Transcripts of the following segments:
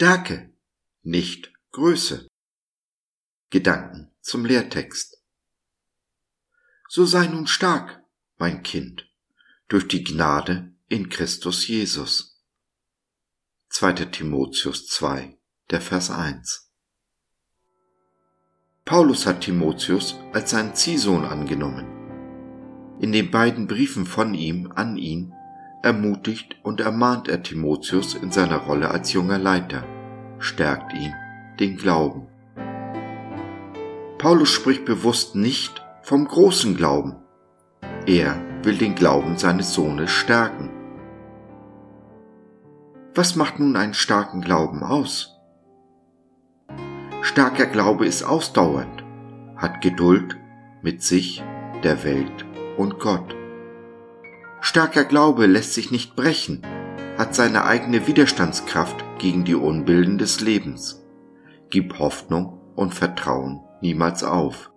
Stärke, nicht Größe. Gedanken zum Lehrtext. So sei nun stark, mein Kind, durch die Gnade in Christus Jesus. 2. Timotheus 2, der Vers 1. Paulus hat Timotheus als seinen Ziehsohn angenommen. In den beiden Briefen von ihm an ihn ermutigt und ermahnt er Timotheus in seiner Rolle als junger Leiter, stärkt ihn den Glauben. Paulus spricht bewusst nicht vom großen Glauben. Er will den Glauben seines Sohnes stärken. Was macht nun einen starken Glauben aus? Starker Glaube ist ausdauernd, hat Geduld mit sich, der Welt und Gott. Starker Glaube lässt sich nicht brechen, hat seine eigene Widerstandskraft gegen die Unbilden des Lebens. Gib Hoffnung und Vertrauen niemals auf.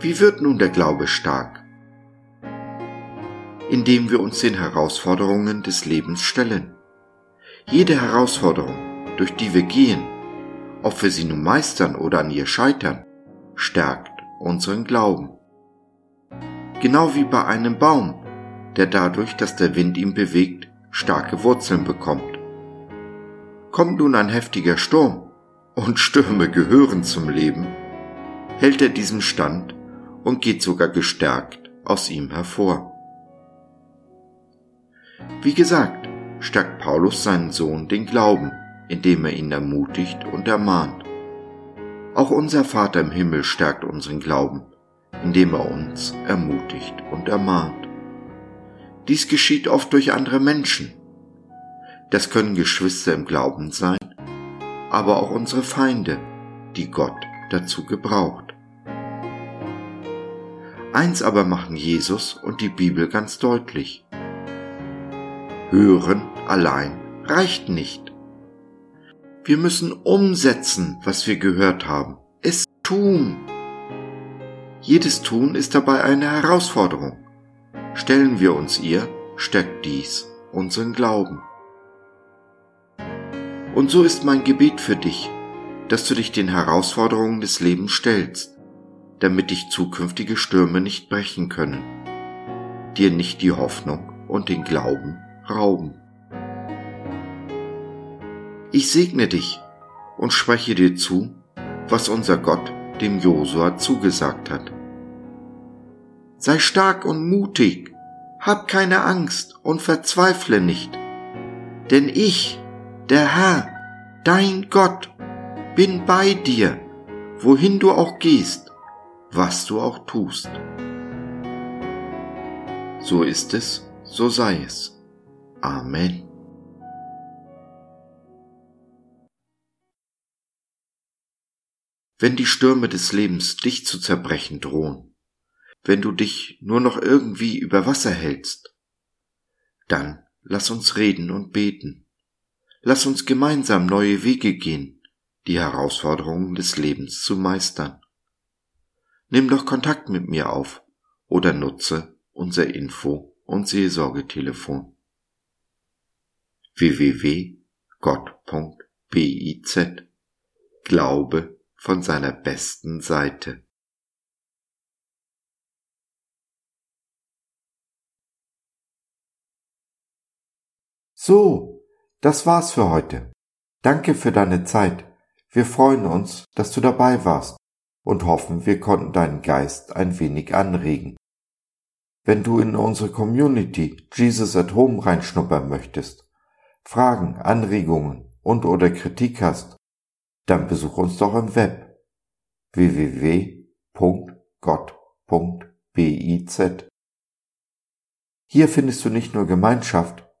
Wie wird nun der Glaube stark? Indem wir uns den Herausforderungen des Lebens stellen. Jede Herausforderung, durch die wir gehen, ob wir sie nun meistern oder an ihr scheitern, stärkt unseren Glauben genau wie bei einem Baum, der dadurch, dass der Wind ihn bewegt, starke Wurzeln bekommt. Kommt nun ein heftiger Sturm, und Stürme gehören zum Leben, hält er diesen Stand und geht sogar gestärkt aus ihm hervor. Wie gesagt, stärkt Paulus seinen Sohn den Glauben, indem er ihn ermutigt und ermahnt. Auch unser Vater im Himmel stärkt unseren Glauben, indem er uns ermutigt und ermahnt. Dies geschieht oft durch andere Menschen. Das können Geschwister im Glauben sein, aber auch unsere Feinde, die Gott dazu gebraucht. Eins aber machen Jesus und die Bibel ganz deutlich. Hören allein reicht nicht. Wir müssen umsetzen, was wir gehört haben. Es tun. Jedes Tun ist dabei eine Herausforderung. Stellen wir uns ihr, stärkt dies unseren Glauben. Und so ist mein Gebet für dich, dass du dich den Herausforderungen des Lebens stellst, damit dich zukünftige Stürme nicht brechen können, dir nicht die Hoffnung und den Glauben rauben. Ich segne dich und spreche dir zu, was unser Gott dem Josua zugesagt hat. Sei stark und mutig, hab keine Angst und verzweifle nicht. Denn ich, der Herr, dein Gott, bin bei dir, wohin du auch gehst, was du auch tust. So ist es, so sei es. Amen. Wenn die Stürme des Lebens dich zu zerbrechen drohen, wenn du dich nur noch irgendwie über Wasser hältst. Dann lass uns reden und beten. Lass uns gemeinsam neue Wege gehen, die Herausforderungen des Lebens zu meistern. Nimm doch Kontakt mit mir auf oder nutze unser Info- und Seelsorgetelefon www.gott.biz Glaube von seiner besten Seite. So, das war's für heute. Danke für deine Zeit. Wir freuen uns, dass du dabei warst und hoffen, wir konnten deinen Geist ein wenig anregen. Wenn du in unsere Community Jesus at Home reinschnuppern möchtest, Fragen, Anregungen und oder Kritik hast, dann besuch uns doch im Web www.gott.biz. Hier findest du nicht nur Gemeinschaft,